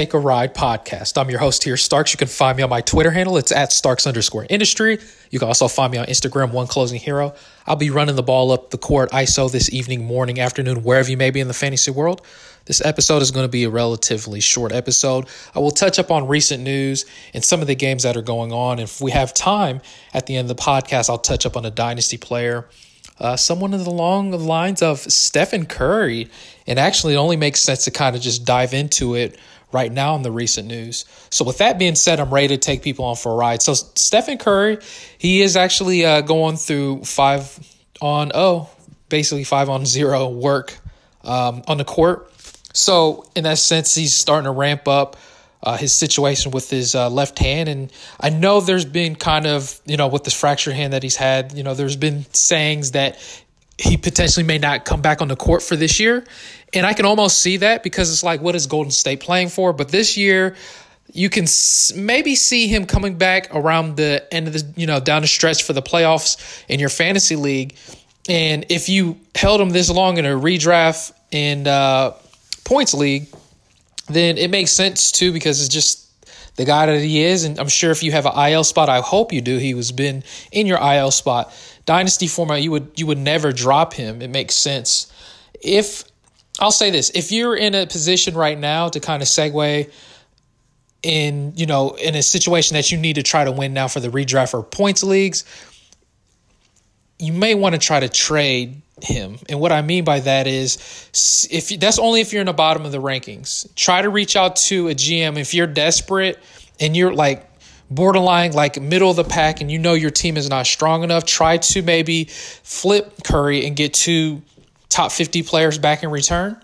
Take a Ride podcast. I'm your host here, Starks. You can find me on my Twitter handle. It's at Starks underscore industry. You can also find me on Instagram, One Closing Hero. I'll be running the ball up the court ISO this evening, morning, afternoon, wherever you may be in the fantasy world. This episode is going to be a relatively short episode. I will touch up on recent news and some of the games that are going on. If we have time at the end of the podcast, I'll touch up on a dynasty player uh, someone along the long lines of Stephen Curry. And actually, it only makes sense to kind of just dive into it right now in the recent news. So, with that being said, I'm ready to take people on for a ride. So, Stephen Curry, he is actually uh, going through five on oh, basically five on zero work um, on the court. So, in that sense, he's starting to ramp up uh, his situation with his uh, left hand. And I know there's been kind of, you know, with this fractured hand that he's had, you know, there's been sayings that he potentially may not come back on the court for this year. And I can almost see that because it's like, what is Golden State playing for? But this year, you can maybe see him coming back around the end of the, you know, down the stretch for the playoffs in your fantasy league. And if you held him this long in a redraft and uh, points league, then it makes sense too because it's just the guy that he is. And I'm sure if you have an IL spot, I hope you do. He was been in your IL spot. Dynasty format, you would you would never drop him. It makes sense. If I'll say this, if you're in a position right now to kind of segue in, you know, in a situation that you need to try to win now for the redraft or points leagues, you may want to try to trade him. And what I mean by that is if that's only if you're in the bottom of the rankings. Try to reach out to a GM if you're desperate and you're like borderline like middle of the pack and you know your team is not strong enough, try to maybe flip Curry and get two top 50 players back in return.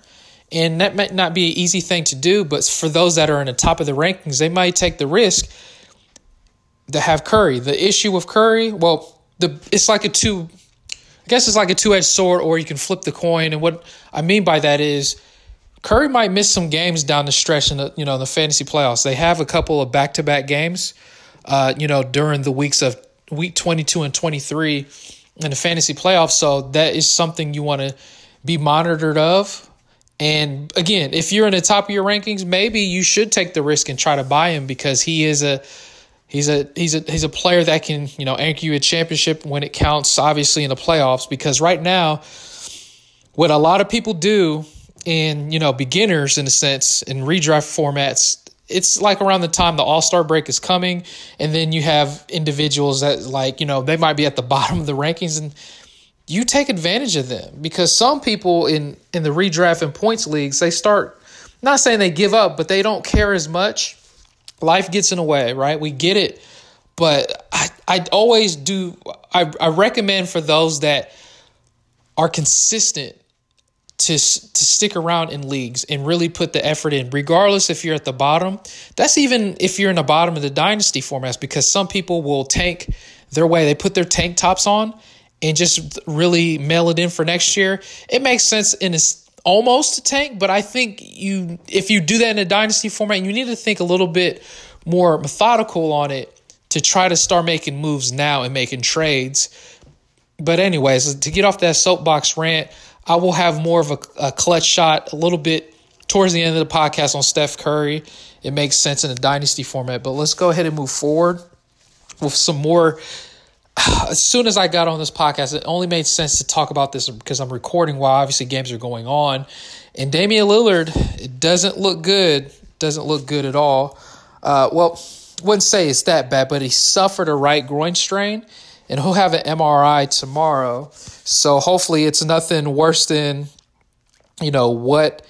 And that might not be an easy thing to do, but for those that are in the top of the rankings, they might take the risk to have Curry. The issue with Curry, well, the it's like a two I guess it's like a two edged sword, or you can flip the coin. And what I mean by that is Curry might miss some games down the stretch in the you know the fantasy playoffs. They have a couple of back to back games, uh, you know, during the weeks of week twenty two and twenty three in the fantasy playoffs. So that is something you want to be monitored of. And again, if you're in the top of your rankings, maybe you should take the risk and try to buy him because he is a He's a he's a he's a player that can you know anchor you a championship when it counts. Obviously in the playoffs, because right now, what a lot of people do in you know beginners in a sense in redraft formats, it's like around the time the All Star break is coming, and then you have individuals that like you know they might be at the bottom of the rankings and you take advantage of them because some people in in the redraft and points leagues they start not saying they give up but they don't care as much life gets in the way, right? We get it. But I, I always do, I, I recommend for those that are consistent to, to stick around in leagues and really put the effort in, regardless if you're at the bottom. That's even if you're in the bottom of the dynasty formats, because some people will tank their way. They put their tank tops on and just really mail it in for next year. It makes sense in a almost a tank, but I think you if you do that in a dynasty format, you need to think a little bit more methodical on it to try to start making moves now and making trades. But anyways, to get off that soapbox rant, I will have more of a, a clutch shot a little bit towards the end of the podcast on Steph Curry. It makes sense in a dynasty format, but let's go ahead and move forward with some more as soon as I got on this podcast, it only made sense to talk about this because I'm recording while obviously games are going on. And Damian Lillard, it doesn't look good. Doesn't look good at all. Uh, well, wouldn't say it's that bad, but he suffered a right groin strain, and he'll have an MRI tomorrow. So hopefully, it's nothing worse than, you know, what.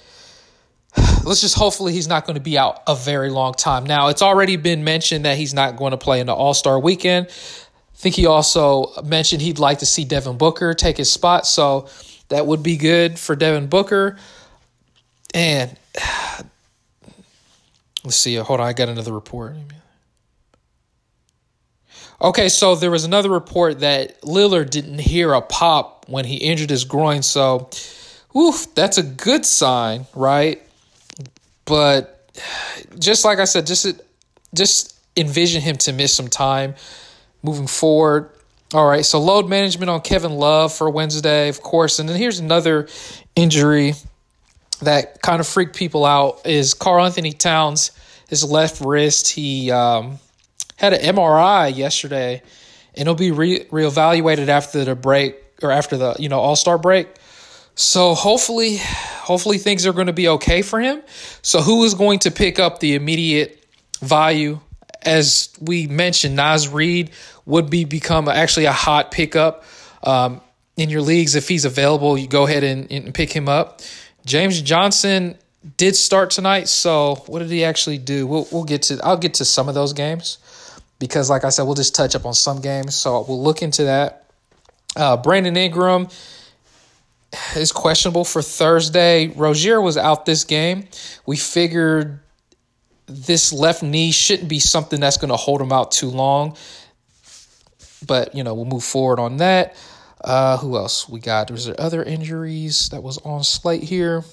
Let's just hopefully he's not going to be out a very long time. Now, it's already been mentioned that he's not going to play in the All Star weekend. I think he also mentioned he'd like to see Devin Booker take his spot, so that would be good for Devin Booker. And let's see. Hold on, I got another report. Okay, so there was another report that Lillard didn't hear a pop when he injured his groin. So, oof, that's a good sign, right? But just like I said, just just envision him to miss some time moving forward. All right, so load management on Kevin Love for Wednesday, of course. And then here's another injury that kind of freaked people out is Karl-Anthony Towns, his left wrist. He um, had an MRI yesterday, and it'll be re- reevaluated after the break or after the you know All Star break. So hopefully, hopefully things are going to be okay for him. So who is going to pick up the immediate value? As we mentioned, Naz Reid would be become actually a hot pickup um, in your leagues if he's available. You go ahead and, and pick him up. James Johnson did start tonight, so what did he actually do? We'll we'll get to I'll get to some of those games because, like I said, we'll just touch up on some games. So we'll look into that. Uh, Brandon Ingram is questionable for Thursday. Rozier was out this game. We figured this left knee shouldn't be something that's going to hold him out too long. But, you know, we'll move forward on that. Uh, who else we got? Was there other injuries that was on slate here?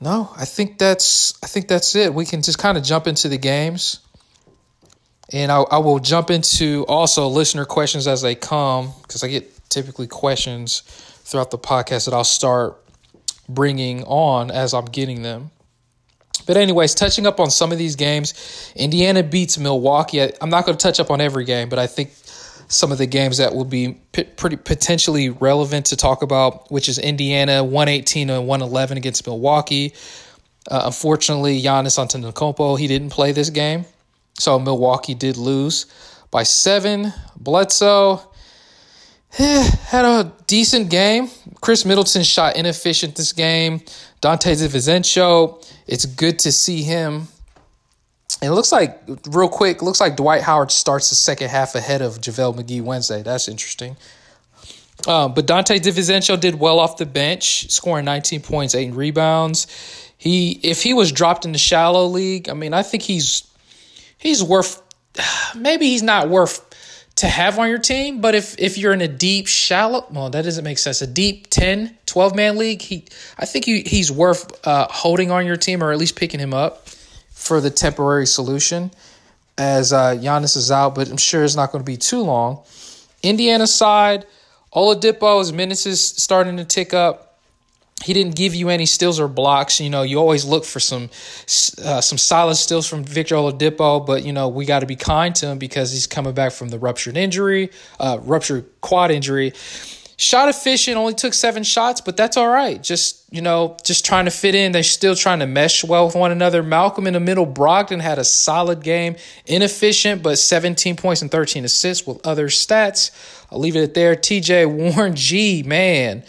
No, I think that's I think that's it. We can just kind of jump into the games. And I, I will jump into also listener questions as they come because I get typically questions throughout the podcast that I'll start bringing on as I'm getting them. But, anyways, touching up on some of these games, Indiana beats Milwaukee. I'm not going to touch up on every game, but I think some of the games that will be p- pretty potentially relevant to talk about, which is Indiana 118 and 111 against Milwaukee. Uh, unfortunately, Giannis Antetokounmpo he didn't play this game, so Milwaukee did lose by seven. Bledsoe had a decent game. Khris Middleton shot inefficient this game. Dante DiVincenzo, it's good to see him. It looks like, real quick, looks like Dwight Howard starts the second half ahead of JaVale McGee Wednesday. That's interesting. Um, but Dante DiVincenzo did well off the bench, scoring 19 points, eight rebounds. He, if he was dropped in the shallow league, I mean, I think he's he's worth. Maybe he's not worth to have on your team. But if if you're in a deep, shallow, well, that doesn't make sense. A deep 10, 12 man league, he I think he, he's worth uh, holding on your team or at least picking him up for the temporary solution as uh, Giannis is out, but I'm sure it's not going to be too long. Indiana side, Oladipo's minutes is starting to tick up he didn't give you any steals or blocks. You know, you always look for some uh, some solid steals from Victor Oladipo, but you know we got to be kind to him because he's coming back from the ruptured injury, uh, ruptured quad injury. Shot efficient, only took seven shots, but that's all right. Just you know, just trying to fit in. They're still trying to mesh well with one another. Malcolm in the middle, Brogdon had a solid game, inefficient, but 17 points and 13 assists with other stats. I'll leave it there. TJ Warren G, man,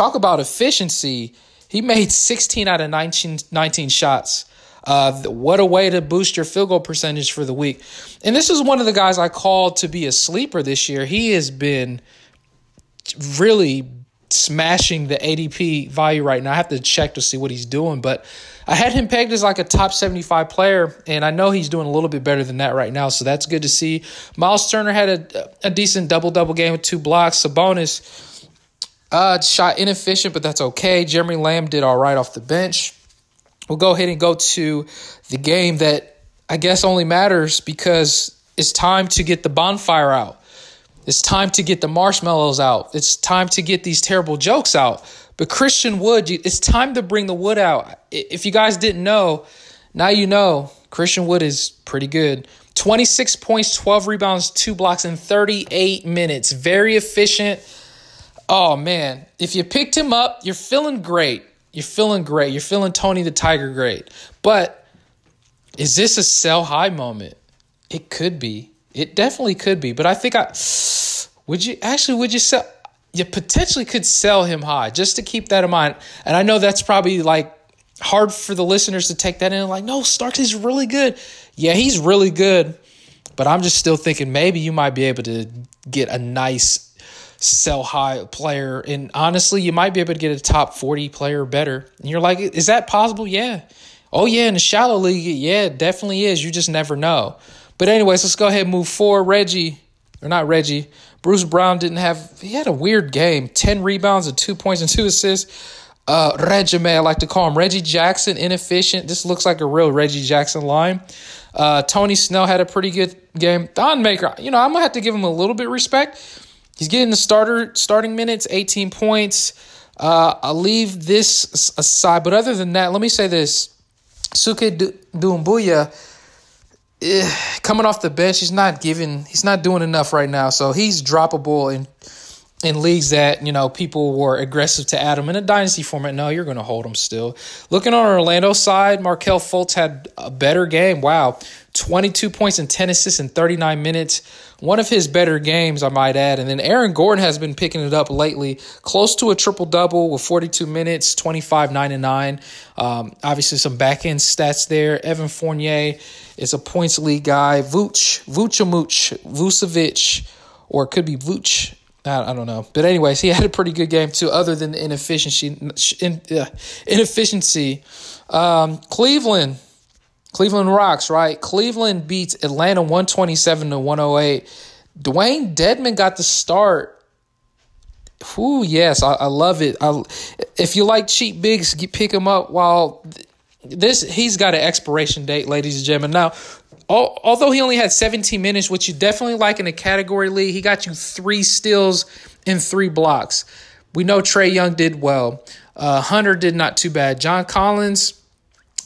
talk about efficiency. He made 16 out of 19, 19 shots. Uh, what a way to boost your field goal percentage for the week. And this is one of the guys I called to be a sleeper this year. He has been really smashing the ADP value right now. I have to check to see what he's doing, but I had him pegged as like a top 75 player, and I know he's doing a little bit better than that right now, so that's good to see. Miles Turner had a, a decent double double game with two blocks. Sabonis uh, shot inefficient, but that's okay. Jeremy Lamb did all right off the bench. We'll go ahead and go to the game that I guess only matters because it's time to get the bonfire out. It's time to get the marshmallows out. It's time to get these terrible jokes out. But Christian Wood, it's time to bring the wood out. If you guys didn't know, now you know Christian Wood is pretty good. 26 points, 12 rebounds, two blocks in 38 minutes. Very efficient Oh man, if you picked him up, you're feeling great. You're feeling great. You're feeling Tony the Tiger great. But is this a sell high moment? It could be. It definitely could be. But I think I would you actually would you sell you potentially could sell him high just to keep that in mind. And I know that's probably like hard for the listeners to take that in like, no, Starks is really good. Yeah, he's really good. But I'm just still thinking maybe you might be able to get a nice sell high player. And honestly, you might be able to get a top 40 player better. And you're like, is that possible? Yeah. Oh, yeah, in the shallow league, yeah, it definitely is. You just never know. But, anyways, let's go ahead and move forward. Reggie, or not Reggie, Bruce Brown didn't have, he had a weird game 10 rebounds and two points and two assists. Uh, Reggie, I like to call him Reggie Jackson, inefficient. This looks like a real Reggie Jackson line. Uh, Tony Snell had a pretty good game. Thon Maker, you know, I'm gonna have to give him a little bit respect. He's getting the starter starting minutes, 18 points. Uh, I'll leave this aside, but other than that, let me say this: Sekou Doumbouya, eh, coming off the bench, he's not giving, he's not doing enough right now. So he's droppable in in leagues that you know people were aggressive to add him in a dynasty format. No, you're going to hold him still. Looking on Orlando side, Markelle Fultz had a better game. Wow, 22 points and 10 assists in 39 minutes. One of his better games, I might add. And then Aaron Gordon has been picking it up lately, close to a triple double with 42 minutes, 25, 9 and 9. Um, obviously, some back end stats there. Evan Fournier is a points league guy. Vuch, Vucevic, Vucevic, or it could be Vuch. I, don't know. But, anyways, he had a pretty good game, too, other than the inefficiency. In, uh, inefficiency. Um, Cleveland Cleveland rocks, right? Cleveland beats Atlanta 127 to 108. Dewayne Dedmon got the start. Ooh, yes, I, I love it. I, if you like cheap bigs, pick him up while this he's got an expiration date, ladies and gentlemen. Now, although he only had 17 minutes, which you definitely like in a category league, he got you three steals and three blocks. We know Trae Young did well. Uh, Hunter did not too bad. John Collins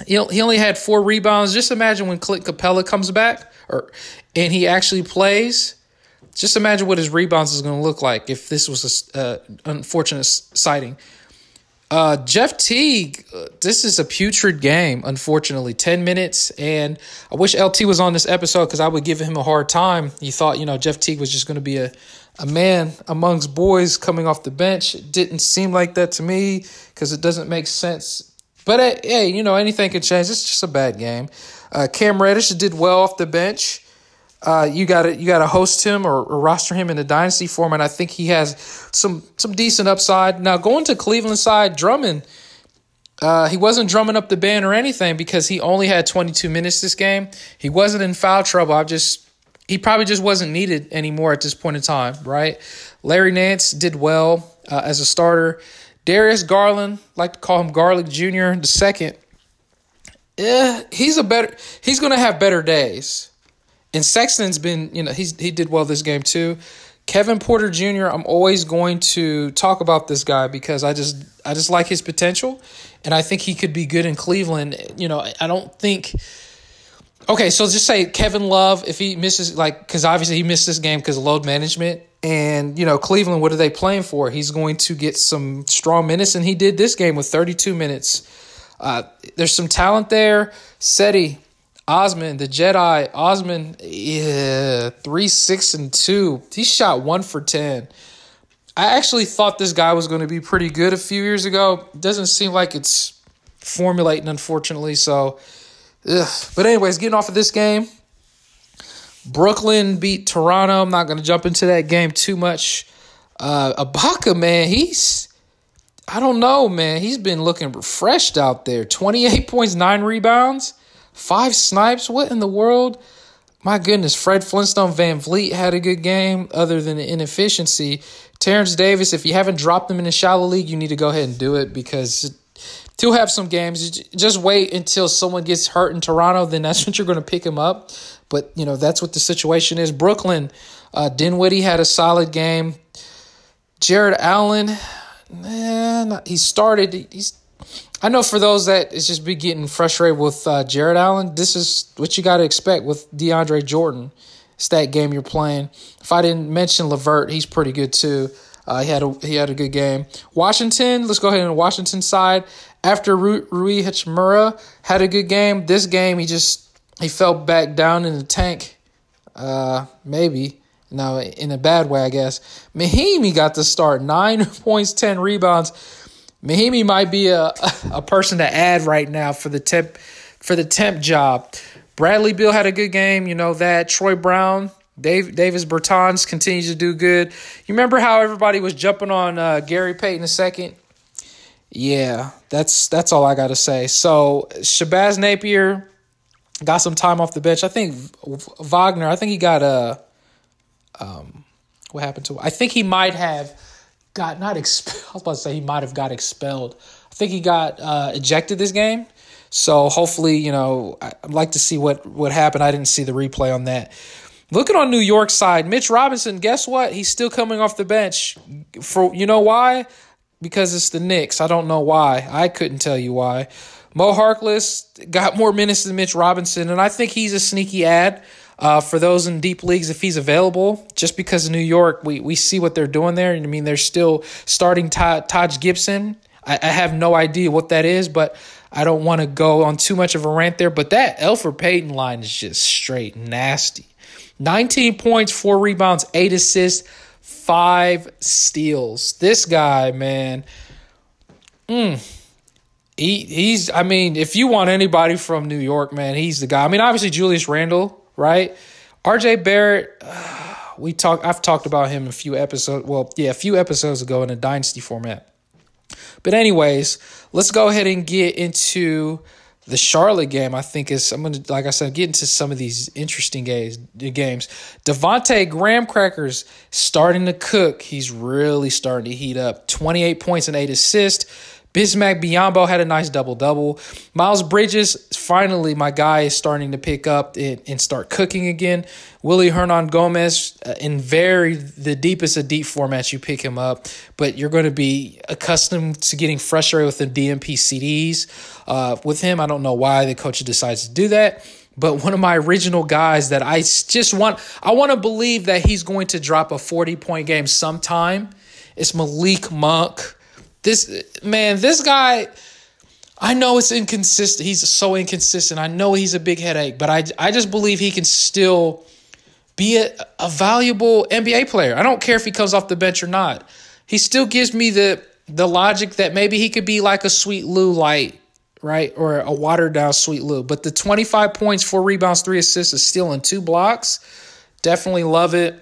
he, he only had four rebounds. Just imagine when Clint Capela comes back or and he actually plays. Just imagine what his rebounds is going to look like if this was a uh, unfortunate sighting. Uh, Jeff Teague, uh, this is a putrid game, unfortunately. 10 minutes, and I wish LT was on this episode because I would give him a hard time. He thought, you know, Jeff Teague was just going to be a, a man amongst boys coming off the bench. It didn't seem like that to me because it doesn't make sense but uh, hey, you know anything can change. It's just a bad game. Uh, Cam Reddish did well off the bench. Uh, you got to you got to host him or, or, roster him in the dynasty format. I think he has some some decent upside. Now going to Cleveland side, Drummond. Uh, he wasn't drumming up the band or anything because he only had 22 minutes this game. He wasn't in foul trouble. I just he probably just wasn't needed anymore at this point in time, right? Larry Nance did well uh, as a starter. Darius Garland, like to call him Garlic Jr. the second. Yeah, he's a better. He's gonna have better days. And Sexton's been, you know, he's he did well this game too. Kevin Porter Jr. I'm always going to talk about this guy because I just I just like his potential, and I think he could be good in Cleveland. You know, I don't think. Okay, so just say Kevin Love if he misses like because obviously he missed this game because of load management. And, you know, Cleveland, what are they playing for? He's going to get some strong minutes, and he did this game with 32 minutes. Uh, there's some talent there. Seti, Osman, the Jedi, Osman, yeah, three, six, and two. He shot one for 10. I actually thought this guy was going to be pretty good a few years ago. Doesn't seem like it's formulating, unfortunately. So, ugh. but anyways, getting off of this game, Brooklyn beat Toronto. I'm not going to jump into that game too much. Uh, Ibaka, man, he's, I don't know, man. He's been looking refreshed out there. 28 points, nine rebounds, five snipes. What in the world? My goodness, Fred Flintstone VanVleet had a good game other than the inefficiency. Terrence Davis, if you haven't dropped him in the shallow league, you need to go ahead and do it because to have some games. Just wait until someone gets hurt in Toronto, then that's when you're going to pick him up. But you know that's what the situation is. Brooklyn, uh, Dinwiddie had a solid game. Jarrett Allen, man, he started. He's. I know for those that is just be getting frustrated with uh, Jarrett Allen, this is what you got to expect with DeAndre Jordan. It's that game you're playing. If I didn't mention LeVert, he's pretty good too. Uh, he had a he had a good game. Washington, let's go ahead and Washington side. After Rui Hachimura had a good game, this game he just he fell back down in the tank. Uh, maybe. No, in a bad way, I guess. Mahinmi got the start. Nine points, 10 rebounds. Mahinmi might be a, a person to add right now for the temp for the temp job. Bradley Beal had a good game, you know that. Troy Brown, Dave, Davis Bertans continues to do good. You remember how everybody was jumping on uh, Gary Payton a second? Yeah, that's that's all I got to say. So Shabazz Napier got some time off the bench. I think Wagner. I think he got a. Um, what happened to? I think he might have got not expelled. I was about to say he might have got expelled. I think he got uh, ejected this game. So hopefully, you know, I'd like to see what what happened. I didn't see the replay on that. Looking on New York side, Mitch Robinson. Guess what? He's still coming off the bench. For you know why? because it's the Knicks. I don't know why. I couldn't tell you why. Mo Harkless got more minutes than Mitch Robinson, and I think he's a sneaky ad uh, for those in deep leagues if he's available. Just because of New York, we, we see what they're doing there. I mean, they're still starting Todd, Gibson. I, I have no idea what that is, but I don't want to go on too much of a rant there. But that Elfrid Payton line is just straight nasty. 19 points, four rebounds, eight assists, five steals. This guy, man. Mm, he he's I mean, if you want anybody from New York, man, he's the guy. I mean, obviously Julius Randle, right? RJ Barrett, uh, we talk I've talked about him a few episodes, well, yeah, a few episodes ago in a dynasty format. But anyways, let's go ahead and get into the Charlotte game, I think is I'm gonna like I said, get into some of these interesting games. Games. Devonte Graham crackers starting to cook. He's really starting to heat up. 28 points and eight assists. Bismack Biyombo had a nice double double. Miles Bridges, finally, my guy is starting to pick up and, and start cooking again. Willy Hernangomez, uh, in very the deepest of deep formats, you pick him up, but you're going to be accustomed to getting frustrated with the DNP CDs. Uh, with him, I don't know why the coach decides to do that but one of my original guys that I just want I want to believe that he's going to drop a 40 point game sometime. It's Malik Monk. This man, this guy, I know it's inconsistent. He's so inconsistent. I know he's a big headache, but I I just believe he can still be a, a valuable NBA player. I don't care if he comes off the bench or not. He still gives me the the logic that maybe he could be like a sweet Lou light, right? Or a watered down sweet Lou. But the 25 points, four rebounds, three assists is still in two blocks. Definitely love it.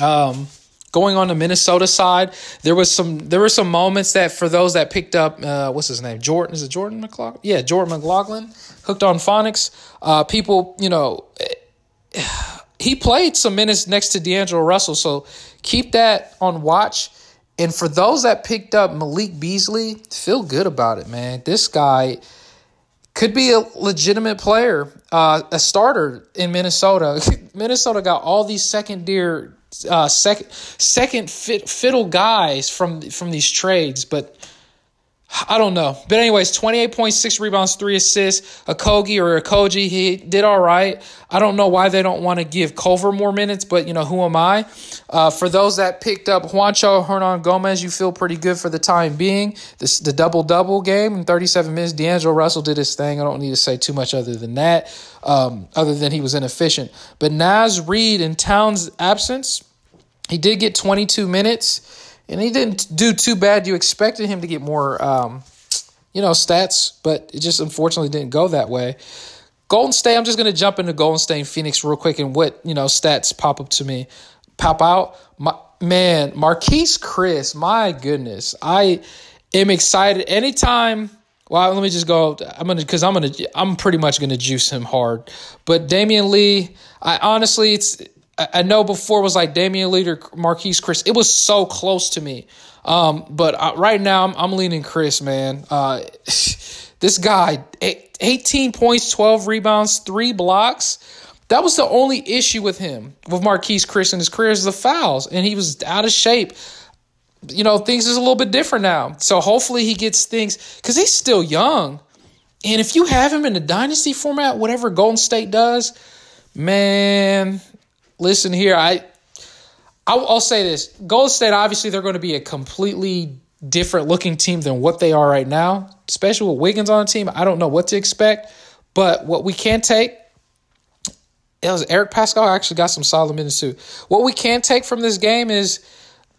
Um, Going on the Minnesota side, there was some there were some moments that for those that picked up uh, what's his name? Jordan is it Jordan McLaughlin yeah Jordan McLaughlin hooked on phonics. Uh, people you know he played some minutes next to D'Angelo Russell so keep that on watch. And for those that picked up Malik Beasley feel good about it man. This guy could be a legitimate player, uh, a starter in Minnesota. Minnesota got all these second tier uh, second second fit, fiddle guys from from these trades, but I don't know. But anyways, 28.6 rebounds, 3 assists. A Kogi or a Koji, he did all right. I don't know why they don't want to give Culver more minutes, but you know, who am I? Uh, for those that picked up Juancho Hernangomez, you feel pretty good for the time being. This the double-double game in 37 minutes. D'Angelo Russell did his thing. I don't need to say too much other than that, um, other than he was inefficient. But Naz Reid in Towns' absence, he did get 22 minutes and he didn't do too bad. You expected him to get more, um, you know, stats, but it just unfortunately didn't go that way. Golden State. I'm just going to jump into Golden State Phoenix real quick, and what you know stats pop up to me, pop out. My man, Marquese Chriss. My goodness, I am excited anytime. Well, let me just go. I'm gonna because I'm gonna I'm pretty much gonna juice him hard. But Damion Lee, I honestly, it's I know before was like Damion Lee or Chriss. It was so close to me. Um, but uh, right now I'm, I'm leaning Chriss, man. Uh, this guy, 18 points, 12 rebounds, three blocks. That was the only issue with him, with Marquese Chriss in his career, is the fouls, and he was out of shape. You know, things is a little bit different now. So hopefully he gets things, because he's still young. And if you have him in the dynasty format, whatever Golden State does, man, listen here, I I'll, I'll say this: Golden State, obviously, they're going to be a completely different looking team than what they are right now. Especially with Wiggins on the team, I don't know what to expect. But what we can take, it was Eric Paschall actually got some solid minutes too. What we can take from this game is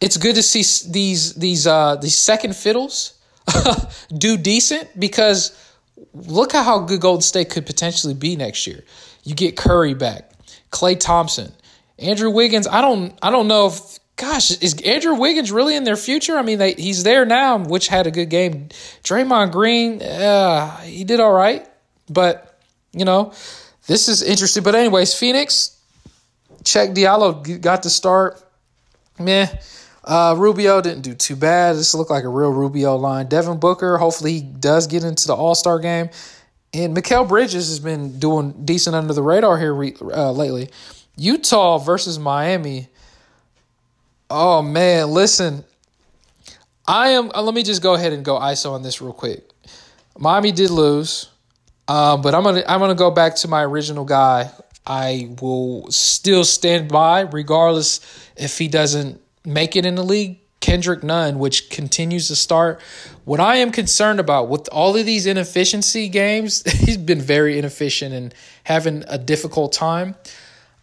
it's good to see these these uh these second fiddles do decent because look at how good Golden State could potentially be next year. You get Curry back, Klay Thompson, Andrew Wiggins, I don't I don't know if gosh, is Andrew Wiggins really in their future? I mean, they, he's there now, which had a good game. Draymond Green, uh, he did all right, but you know, this is interesting. But anyways, Phoenix, Cheick Diallo got the start. Meh. Uh, Rubio didn't do too bad. This looked like a real Rubio line. Devin Booker, hopefully he does get into the All Star game. And Mikal Bridges has been doing decent under the radar here re- uh, lately. Utah versus Miami. Oh man, listen. I am. Uh, let me just go ahead and go ISO on this real quick. Miami did lose, um, but I'm gonna I'm gonna go back to my original guy. I will still stand by, regardless if he doesn't make it in the league. Kendrick Nunn, which continues to start. What I am concerned about with all of these inefficiency games, he's been very inefficient and having a difficult time.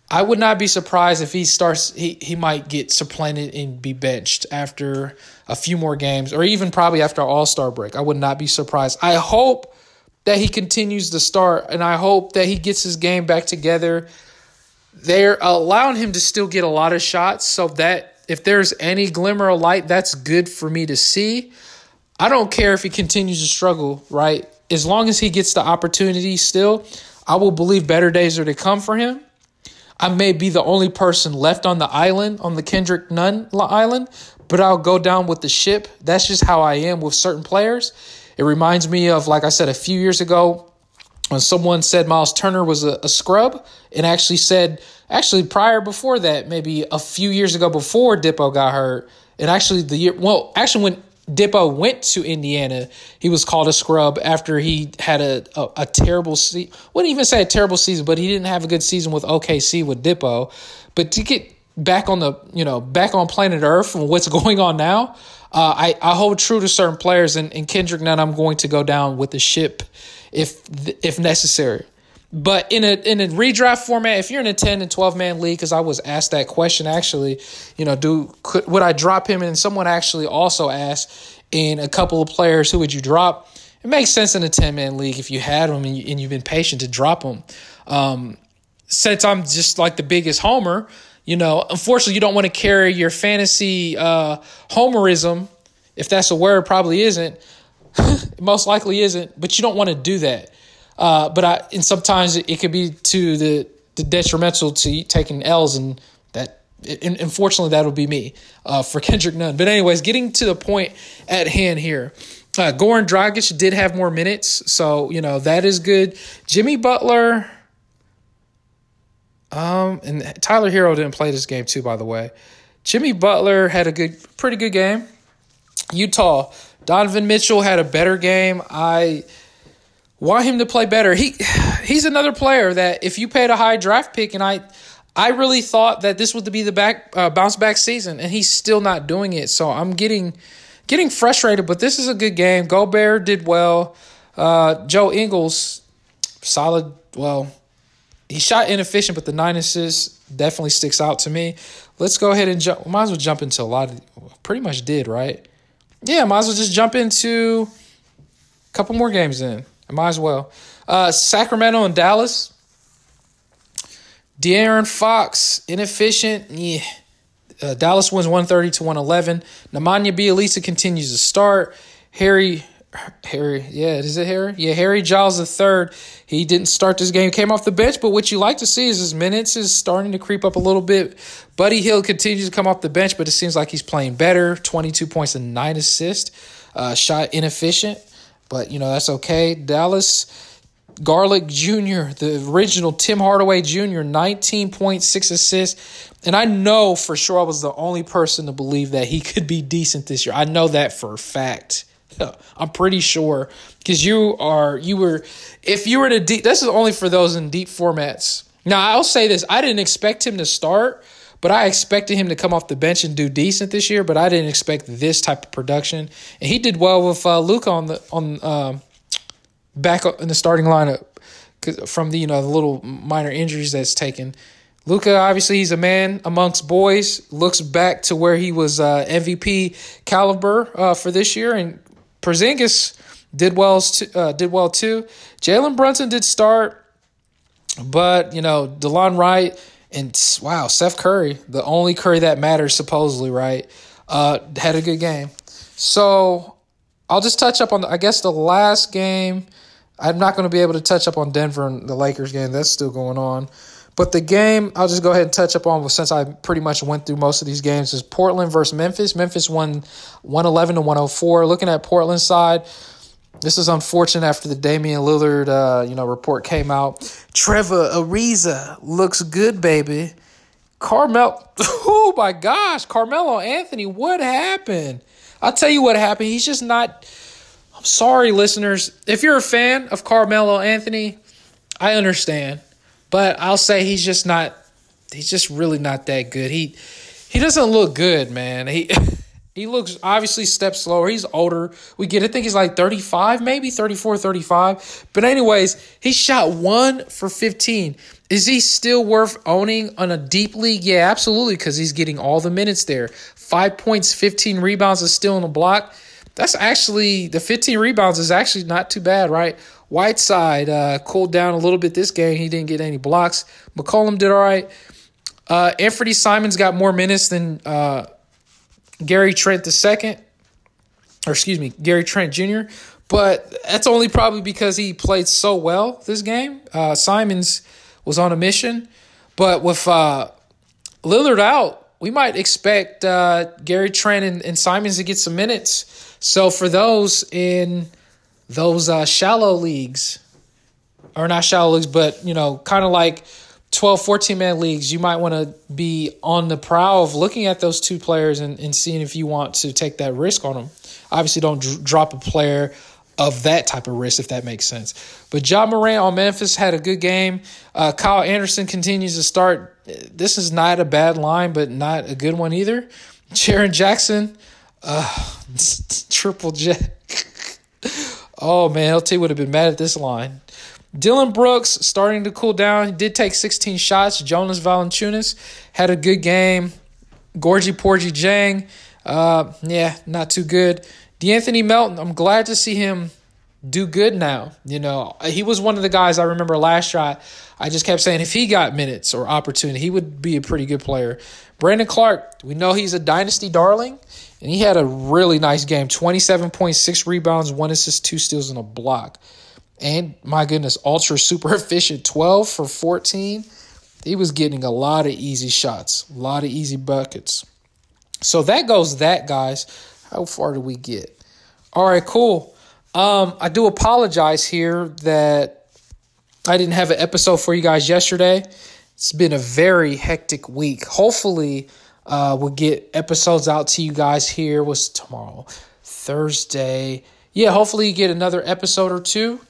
I would not be surprised if he starts he he might get supplanted and be benched after a few more games or even probably after All-Star break. I would not be surprised. I hope that he continues to start and I hope that he gets his game back together. They're allowing him to still get a lot of shots so that if there's any glimmer of light, that's good for me to see. I don't care if he continues to struggle, right? As long as he gets the opportunity still, I will believe better days are to come for him. I may be the only person left on the island, on the Kendrick Nunn island, but I'll go down with the ship. That's just how I am with certain players. It reminds me of, like I said, a few years ago when someone said Miles Turner was a, a scrub and actually said, actually prior before that, maybe a few years ago before Dipo got hurt, and actually the year, well, actually when Dipo went to Indiana, he was called a scrub after he had a a, a terrible season. Wouldn't even say a terrible season, but he didn't have a good season with OKC with Dipo. But to get back on the you know back on planet Earth and what's going on now, uh, I I hold true to certain players and, and Kendrick Nunn. I'm going to go down with the ship if if necessary. But in a in a redraft format, if you're in a 10 and 12 man league, because I was asked that question actually, you know, do could would I drop him? And someone actually also asked in a couple of players, who would you drop? It makes sense in a 10 man league if you had them and, you, you've been patient to drop them. Um, since I'm just like the biggest homer, you know, unfortunately, you don't want to carry your fantasy uh, homerism, if that's a word, probably isn't. most likely isn't, but you don't want to do that. Uh, but I and sometimes it, it could be to the, the detrimental to taking L's and that and unfortunately that'll be me uh, for Kendrick Nunn. But anyways, getting to the point at hand here. Uh, Goran Dragic did have more minutes, so you know that is good. Jimmy Butler, um, and Tyler Herro didn't play this game too, by the way. Jimmy Butler had a good, pretty good game. Utah, Donovan Mitchell had a better game. I want him to play better. He he's another player that if you paid a high draft pick, and I I really thought that this would be the back uh, bounce back season, and he's still not doing it. So I'm getting getting frustrated. But this is a good game. Gobert did well. Uh, Joe Ingles, solid. Well, he shot inefficient, but the nine assists definitely sticks out to me. Let's go ahead and jump. Might as well jump into a lot of. Pretty much did right. Yeah, might as well just jump into a couple more games in. I might as well. Uh, Sacramento and Dallas. De'Aaron Fox, inefficient. Yeah. Uh, Dallas wins 130 to 111. Nemanja Bjelica continues to start. Harry, Harry, yeah, is it Harry? Yeah, Harry Giles III. He didn't start this game, came off the bench, but what you like to see is his minutes is starting to creep up a little bit. Buddy Hield continues to come off the bench, but it seems like he's playing better. 22 points and nine assists. Uh, shot inefficient but you know that's okay. Dallas Garlick Jr., the original Tim Hardaway Jr., 19.6 assists. And I know for sure I was the only person to believe that he could be decent this year. I know that for a fact. I'm pretty sure because you are you were if you were to deep this is only for those in deep formats. Now I'll say this, I didn't expect him to start, but I expected him to come off the bench and do decent this year, but I didn't expect this type of production. And he did well with uh, Luka on the on um, back in the starting lineup from the you know the little minor injuries that's taken. Luka obviously, he's a man amongst boys. Looks back to where he was uh, MVP caliber uh, for this year, and Porzingis did well. Uh, did well too. Jalen Brunson did start, but you know Delon Wright and wow, Seth Curry, the only Curry that matters supposedly, right? Uh, had a good game. So I'll just touch up on, the, I guess, the last game. I'm not going to be able to touch up on Denver and the Lakers game. That's still going on. But the game I'll just go ahead and touch up on since I pretty much went through most of these games is Portland versus Memphis. Memphis won 111 to 104. Looking at Portland side, this is unfortunate after the Damian Lillard, uh, you know, report came out. Trevor Ariza looks good, baby. Carmel, oh my gosh, Carmelo Anthony, what happened? I'll tell you what happened. He's just not. I'm sorry, listeners. If you're a fan of Carmelo Anthony, I understand, but I'll say he's just not. He's just really not that good. He he doesn't look good, man. He he looks obviously step slower. He's older. We get. I think he's like 35, maybe 34, 35. But anyways, he shot one for 15. Is he still worth owning on a deep league? Yeah, absolutely, because he's getting all the minutes there. Five points, 15 rebounds is still in the block. That's actually the 15 rebounds is actually not too bad, right? Whiteside uh, cooled down a little bit this game. He didn't get any blocks. McCollum did all right. Uh, Anfernee Simons got more minutes than uh, Gary Trent II, or excuse me, Gary Trent Jr. But that's only probably because he played so well this game. Uh, Simons was on a mission. But with uh, Lillard out, we might expect uh, Gary Trent and, and, Simons to get some minutes. So for those in those uh, shallow leagues, or not shallow leagues, but you know, kind of like 12, 14 man leagues, you might want to be on the prowl of looking at those two players and, and seeing if you want to take that risk on them. Obviously, don't drop a player of that type of risk, if that makes sense. But Ja Morant on Memphis had a good game. Uh, Kyle Anderson continues to start. This is not a bad line, but not a good one either. Jaren Jackson, uh, triple J. oh man, LT would have been mad at this line. Dillon Brooks starting to cool down. He did take 16 shots. Jonas Valanciunas had a good game. Gorgie Porgy Jang, uh, yeah, not too good. De'Anthony Melton, I'm glad to see him do good now. You know, he was one of the guys I remember last shot. I just kept saying if he got minutes or opportunity, he would be a pretty good player. Brandon Clarke, we know he's a dynasty darling, and he had a really nice game 27.6 rebounds, one assist, two steals, and a block. And my goodness, ultra super efficient 12 for 14. He was getting a lot of easy shots, a lot of easy buckets. So that goes that, guys. How far do we get? All right, cool. Um, I do apologize here that I didn't have an episode for you guys yesterday. It's been a very hectic week. Hopefully, uh, we'll get episodes out to you guys here. Was tomorrow, Thursday? Yeah, hopefully you get another episode or two.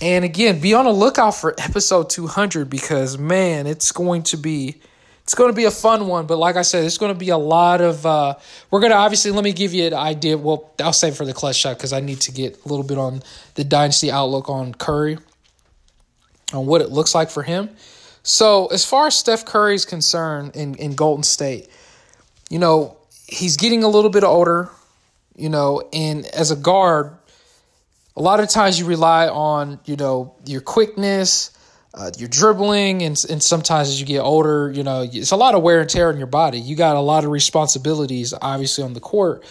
And again, be on the lookout for episode 200 because man, it's going to be it's going to be a fun one, but like I said, it's going to be a lot of. Uh, we're going to obviously let me give you an idea. Well, I'll save for the clutch shot because I need to get a little bit on the dynasty outlook on Curry, on what it looks like for him. So as far as Steph Curry is concerned in in Golden State, you know he's getting a little bit older, you know, and as a guard, a lot of times you rely on you know your quickness uh, you're dribbling, and and sometimes as you get older, you know it's a lot of wear and tear on your body. You got a lot of responsibilities, obviously, on the court.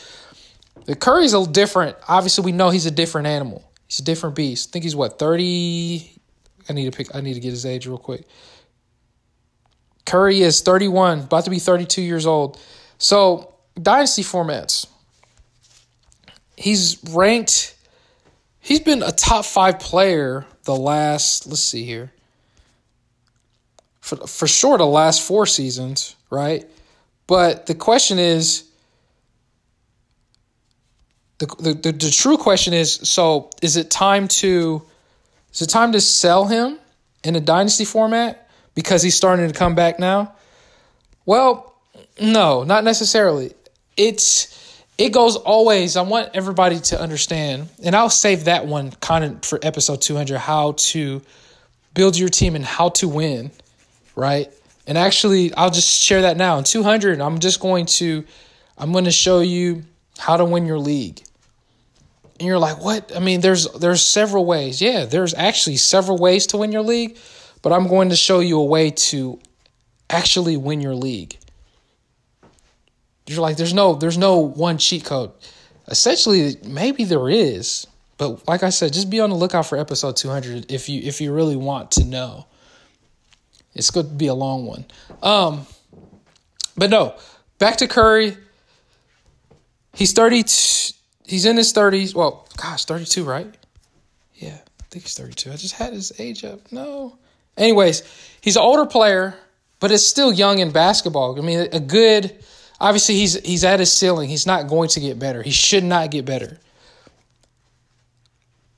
The Curry's a little different. Obviously, we know he's a different animal. He's a different beast. I think he's what thirty. I need to pick. I need to get his age real quick. Curry is thirty one, about to be thirty two years old. So dynasty formats. He's ranked. He's been a top five player the last. Let's see here for, for sure the last four seasons, right? But the question is the, the, the, the true question is so is it time to is it time to sell him in a dynasty format because he's starting to come back now? Well, no, not necessarily. It's it goes always. I want everybody to understand, and I'll save that one kind of for episode 200 how to build your team and how to win right? And actually, I'll just share that now. In 200, I'm just going to I'm going to show you how to win your league. And you're like, "What? I mean, there's there's several ways." Yeah, there's actually several ways to win your league, but I'm going to show you a way to actually win your league. You're like, "There's no there's no one cheat code." Essentially, maybe there is, but like I said, just be on the lookout for episode 200 if you if you really want to know. It's going to be a long one. Um, but no, back to Curry. He's 30. He's in his 30s. Well, gosh, 32, right? Yeah, I think he's 32. I just had his age up. No. Anyways, he's an older player, but it's still young in basketball. I mean, a good Obviously, he's he's at his ceiling. He's not going to get better. He should not get better.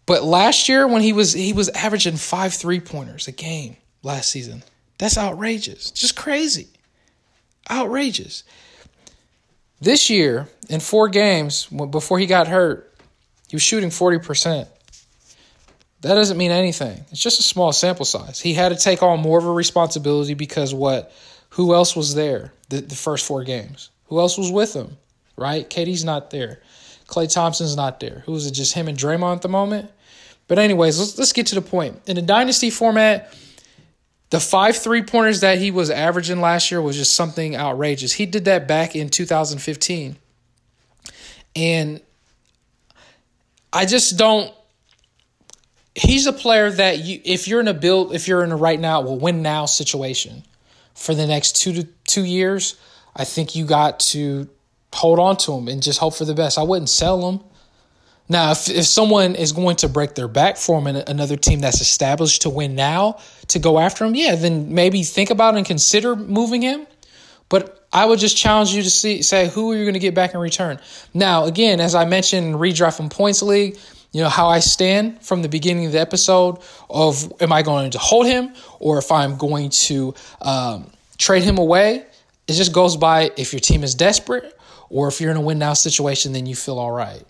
But last year, when he was he was averaging five three pointers a game last season, that's outrageous. Just crazy, outrageous. This year, in four games before he got hurt, he was shooting forty percent. That doesn't mean anything. It's just a small sample size. He had to take on more of a responsibility because what? Who else was there the, the first four games? Who else was with him? Right? KD's not there. Klay Thompson's not there. Who is it? Just him and Draymond at the moment? But anyways, let's let's get to the point. In the dynasty format, the five three pointers that he was averaging last year was just something outrageous. He did that back in 2015. And I just don't he's a player that you if you're in a build if you're in a right now will win now situation for the next two to two years, I think you got to hold on to him and just hope for the best. I wouldn't sell him. Now, if, if someone is going to break their back for him and another team that's established to win now to go after him, yeah, then maybe think about and consider moving him. But I would just challenge you to see say who are you going to get back in return. Now, again, as I mentioned redraft from points league, you know how I stand from the beginning of the episode of am I going to hold him or if I'm going to um, trade him away. It just goes by if your team is desperate or if you're in a win now situation, then you feel all right.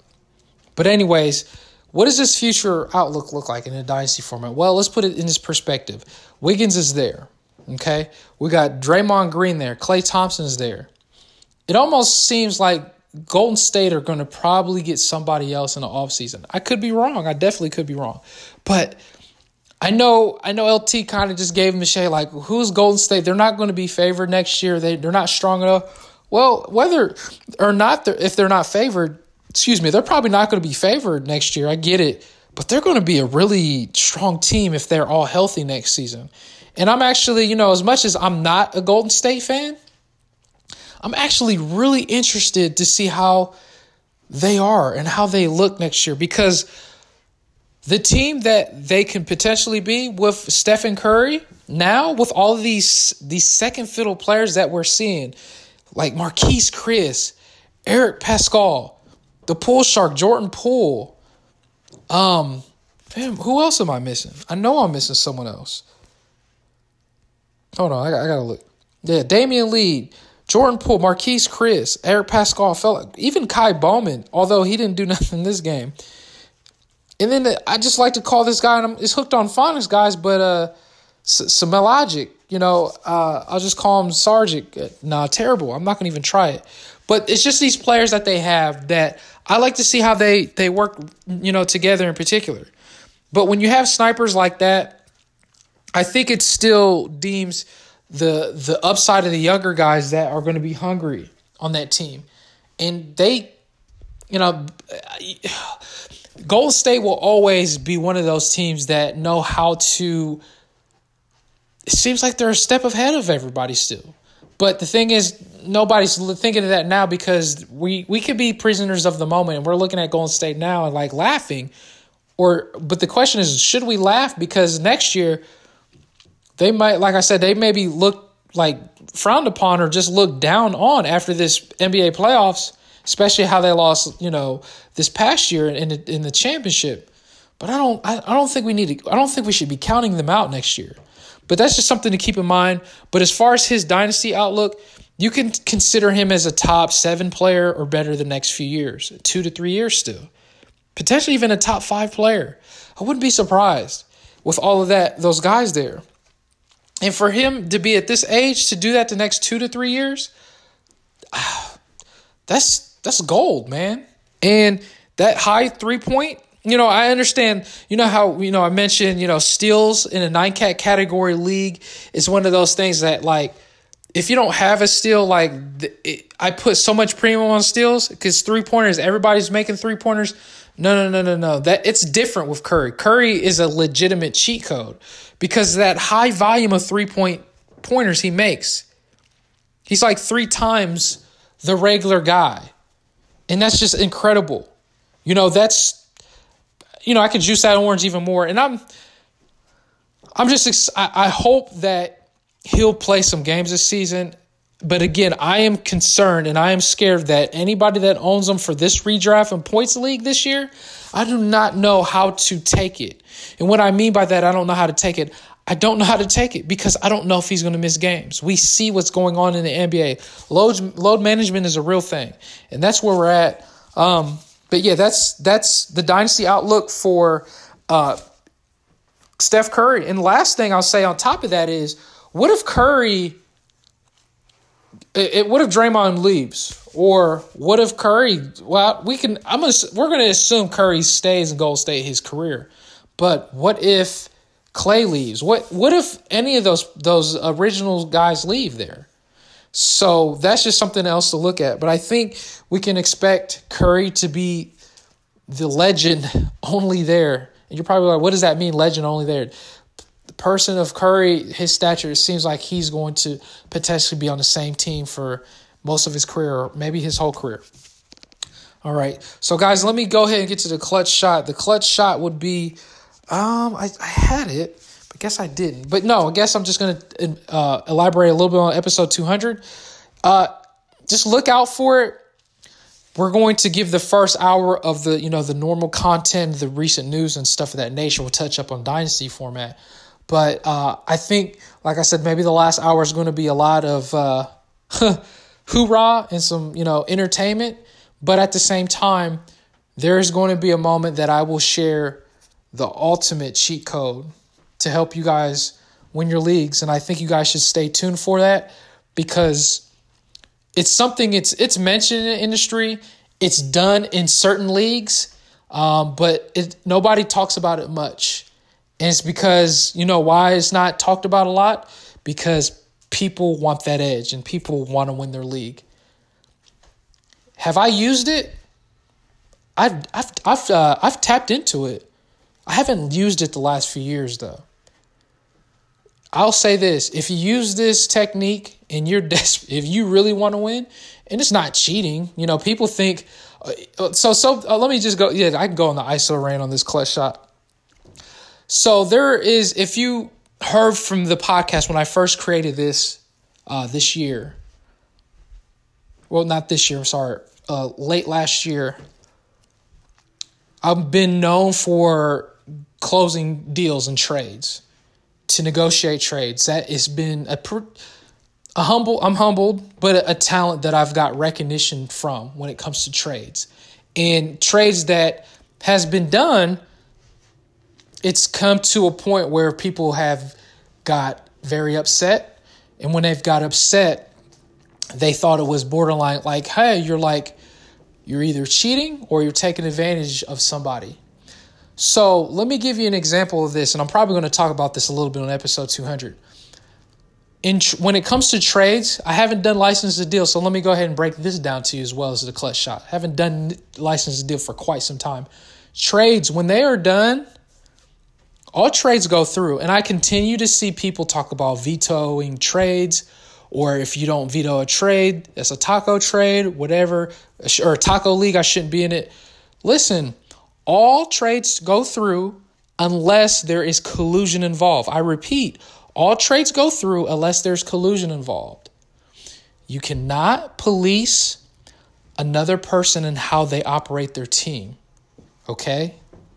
But anyways, what does this future outlook look like in a dynasty format? Well, let's put it in this perspective. Wiggins is there. Okay. We got Draymond Green there. Klay Thompson is there. It almost seems like Golden State are going to probably get somebody else in the offseason. I could be wrong. I definitely could be wrong. But I know I know LT kind of just gave him a shade like who's Golden State? They're not going to be favored next year. They they're not strong enough. Well, whether or not they're, if they're not favored, excuse me, they're probably not going to be favored next year. I get it, but they're going to be a really strong team if they're all healthy next season. And I'm actually, you know, as much as I'm not a Golden State fan, I'm actually really interested to see how they are and how they look next year because the team that they can potentially be with Stephen Curry now with all these these second fiddle players that we're seeing like Marquese Chriss, Eric Paschall, the Pool Shark, Jordan Poole. Um, who else am I missing? I know I'm missing someone else. Hold on, I, I gotta look. Yeah, Damion Lee, Jordan Poole, Marquese Chriss, Eric Paschall, felt even Ky Bowman, although he didn't do nothing in this game. And then the, I just like to call this guy, and I'm, it's hooked on phonics, guys, but uh, Smiljanic, you know, uh, I'll just call him Sargic. Uh, nah, terrible. I'm not going to even try it. But it's just these players that they have that I like to see how they, they work, you know, together in particular. But when you have snipers like that, I think it still deems – the the upside of the younger guys that are going to be hungry on that team, and they, you know, Golden State will always be one of those teams that know how to. It seems like they're a step ahead of everybody still, but the thing is, nobody's thinking of that now because we we could be prisoners of the moment, and we're looking at Golden State now and like laughing, or but the question is, should we laugh? Because next year they might, like I said, they maybe look like frowned upon or just looked down on after this NBA playoffs, especially how they lost, you know, this past year in the, in the championship. But I don't, I, I don't think we need to. I don't think we should be counting them out next year. But that's just something to keep in mind. But as far as his dynasty outlook, you can consider him as a top seven player or better the next few years, two to three years still, potentially even a top five player. I wouldn't be surprised with all of that, those guys there. And for him to be at this age to do that the next two to three years, that's that's gold, man. And that high three point, you know, I understand, you know how, you know, I mentioned, you know, steals in a nine cat category league is one of those things that like if you don't have a steal, like it, I put so much premium on steals because three pointers, everybody's making three pointers. No, no, no, no, no. That it's different with Curry. Curry is a legitimate cheat code because that high volume of three point pointers he makes. He's like three times the regular guy. And that's just incredible. You know, that's you know, I could juice that orange even more. And I'm I'm just I hope that he'll play some games this season. But again, I am concerned and I am scared that anybody that owns them for this redraft and points league this year, I do not know how to take it. And what I mean by that, I don't know how to take it. I don't know how to take it because I don't know if he's going to miss games. We see what's going on in the NBA. Load load management is a real thing, and that's where we're at. Um, but yeah, that's that's the dynasty outlook for uh, Steph Curry. And last thing I'll say on top of that is, what if Curry? It, it, what if Draymond leaves, or what if Curry? Well, we can. I'm gonna. We're gonna assume Curry stays in Gold State his career, but what if? Klay leaves. What what if any of those those original guys leave there? So that's just something else to look at. But I think we can expect Curry to be the legend only there. And you're probably like, what does that mean, legend only there? The person of Curry, his stature, it seems like he's going to potentially be on the same team for most of his career, or maybe his whole career. All right. So, guys, let me go ahead and get to the clutch shot. The clutch shot would be um, I, I had it, but I guess I didn't. But no, I guess I'm just gonna uh, elaborate a little bit on episode 200. Uh, just look out for it. We're going to give the first hour of the you know the normal content, the recent news and stuff of that nature. We'll touch up on dynasty format, but uh, I think, like I said, maybe the last hour is going to be a lot of uh, hoorah and some you know entertainment. But at the same time, there is going to be a moment that I will share the ultimate cheat code to help you guys win your leagues. And I think you guys should stay tuned for that because it's something it's it's mentioned in the industry. It's done in certain leagues, um, but it nobody talks about it much. And it's because you know why it's not talked about a lot because people want that edge and people want to win their league. Have I used it? I've I've I've uh, I've tapped into it. I haven't used it the last few years though. I'll say this: if you use this technique and you're desperate, if you really want to win, and it's not cheating, you know, people think. Uh, so so uh, let me just go. Yeah, I can go on the ISO rain on this clutch shot. So there is, if you heard from the podcast when I first created this uh, this year. Well, not this year. I'm sorry. Uh, late last year. I've been known for closing deals and trades, to negotiate trades. That has been a, a humble. I'm humbled, but a, a talent that I've got recognition from when it comes to trades, and trades that has been done. It's come to a point where people have got very upset, and when they've got upset, they thought it was borderline like, "Hey, you're like." You're either cheating or you're taking advantage of somebody so let me give you an example of this, and I'm probably going to talk about this a little bit on episode 200. In tr- when it comes to trades, I haven't done license deal, so let me go ahead and break this down to you as well as the clutch shot. I haven't done license deal for quite some time. Trades, when they are done, all trades go through, and I continue to see people talk about vetoing trades, or if you don't veto a trade, it's a taco trade, whatever, or taco league, I shouldn't be in it. Listen, all trades go through unless there is collusion involved. I repeat, all trades go through unless there's collusion involved. You cannot police another person and how they operate their team. Okay?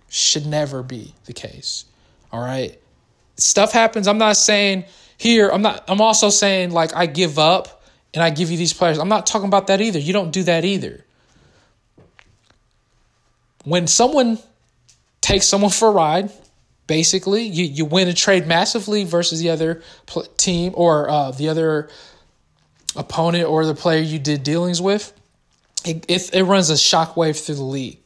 Should never be the case. All right? Stuff happens. I'm not saying here, I'm not I'm also saying like I give up and I give you these players. I'm not talking about that either. You don't do that either when someone takes someone for a ride, basically, you, you win a trade massively versus the other pl- team or uh, the other opponent or the player you did dealings with, it, it, it runs a shockwave through the league.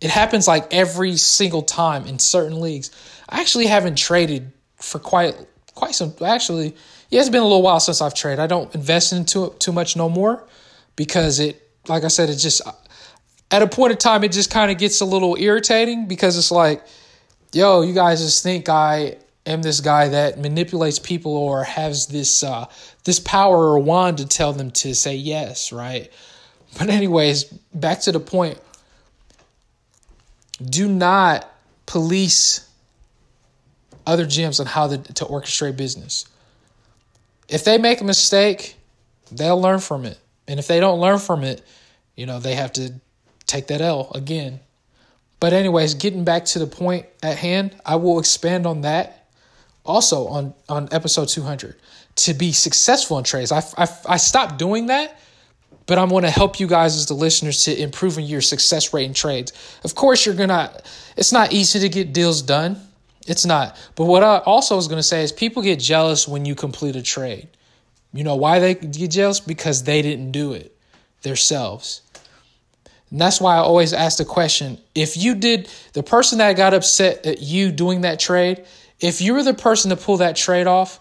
It happens like every single time in certain leagues. I actually haven't traded for quite quite some. Actually, yeah, it's been a little while since I've traded. I don't invest into it too much no more because it, like I said, it just at a point in time, it just kind of gets a little irritating because it's like, yo, you guys just think I am this guy that manipulates people or has this uh, this power or wand to tell them to say yes, right? But anyways, back to the point. Do not police other gyms on how to, to orchestrate business. If they make a mistake, they'll learn from it. And if they don't learn from it, you know, they have to take that L again. But, anyways, getting back to the point at hand, I will expand on that also on, on episode 200. To be successful in trades, I, I, I stopped doing that, but I'm going to help you guys as the listeners to improving your success rate in trades. Of course, you're going to, it's not easy to get deals done. It's not. But what I also was going to say is people get jealous when you complete a trade. You know why they get jealous? Because they didn't do it themselves. And that's why I always ask the question if you did, the person that got upset at you doing that trade, if you were the person to pull that trade off,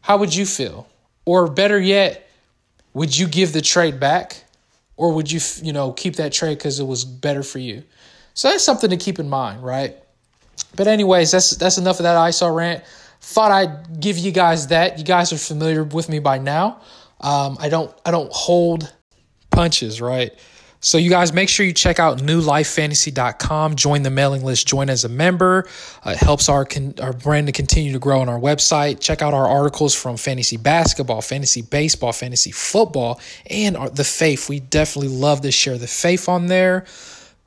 how would you feel? Or better yet, would you give the trade back? Or would you, you know, keep that trade because it was better for you? So that's something to keep in mind, right? But anyways, that's that's enough of that ISO rant. Thought I'd give you guys that. You guys are familiar with me by now. Um, I don't I don't hold punches, right? So you guys make sure you check out newlifefantasy.com, join the mailing list, join as a member. Uh, it helps our con- our brand to continue to grow on our website. Check out our articles from fantasy basketball, fantasy baseball, fantasy football, and our, the faith. We definitely love to share the faith on there.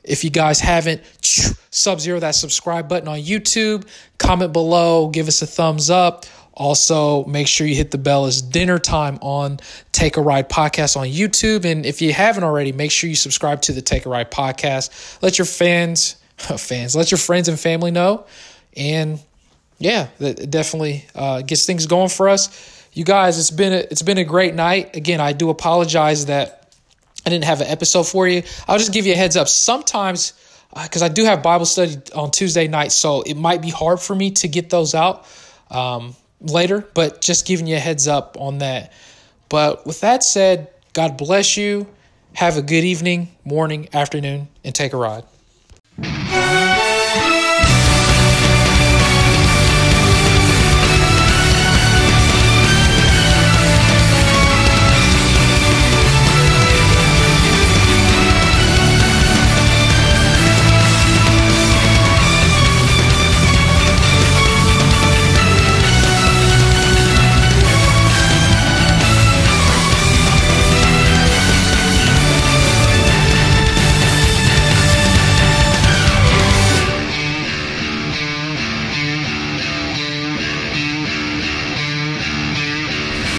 If you guys haven't, sub zero that subscribe button on YouTube, comment below, give us a thumbs up. Also, make sure you hit the bell as dinner time on Take a Ride podcast on YouTube. And if you haven't already, make sure you subscribe to the Take a Ride podcast. Let your fans, fans, let your friends and family know. And yeah, that definitely uh, gets things going for us. You guys, it's been a, it's been a great night. Again, I do apologize that I didn't have an episode for you. I'll just give you a heads up. Sometimes, because uh, I do have Bible study on Tuesday night, so it might be hard for me to get those out. Um, later, but just giving you a heads up on that. But with that said, God bless you. Have a good evening, morning, afternoon, and take a ride.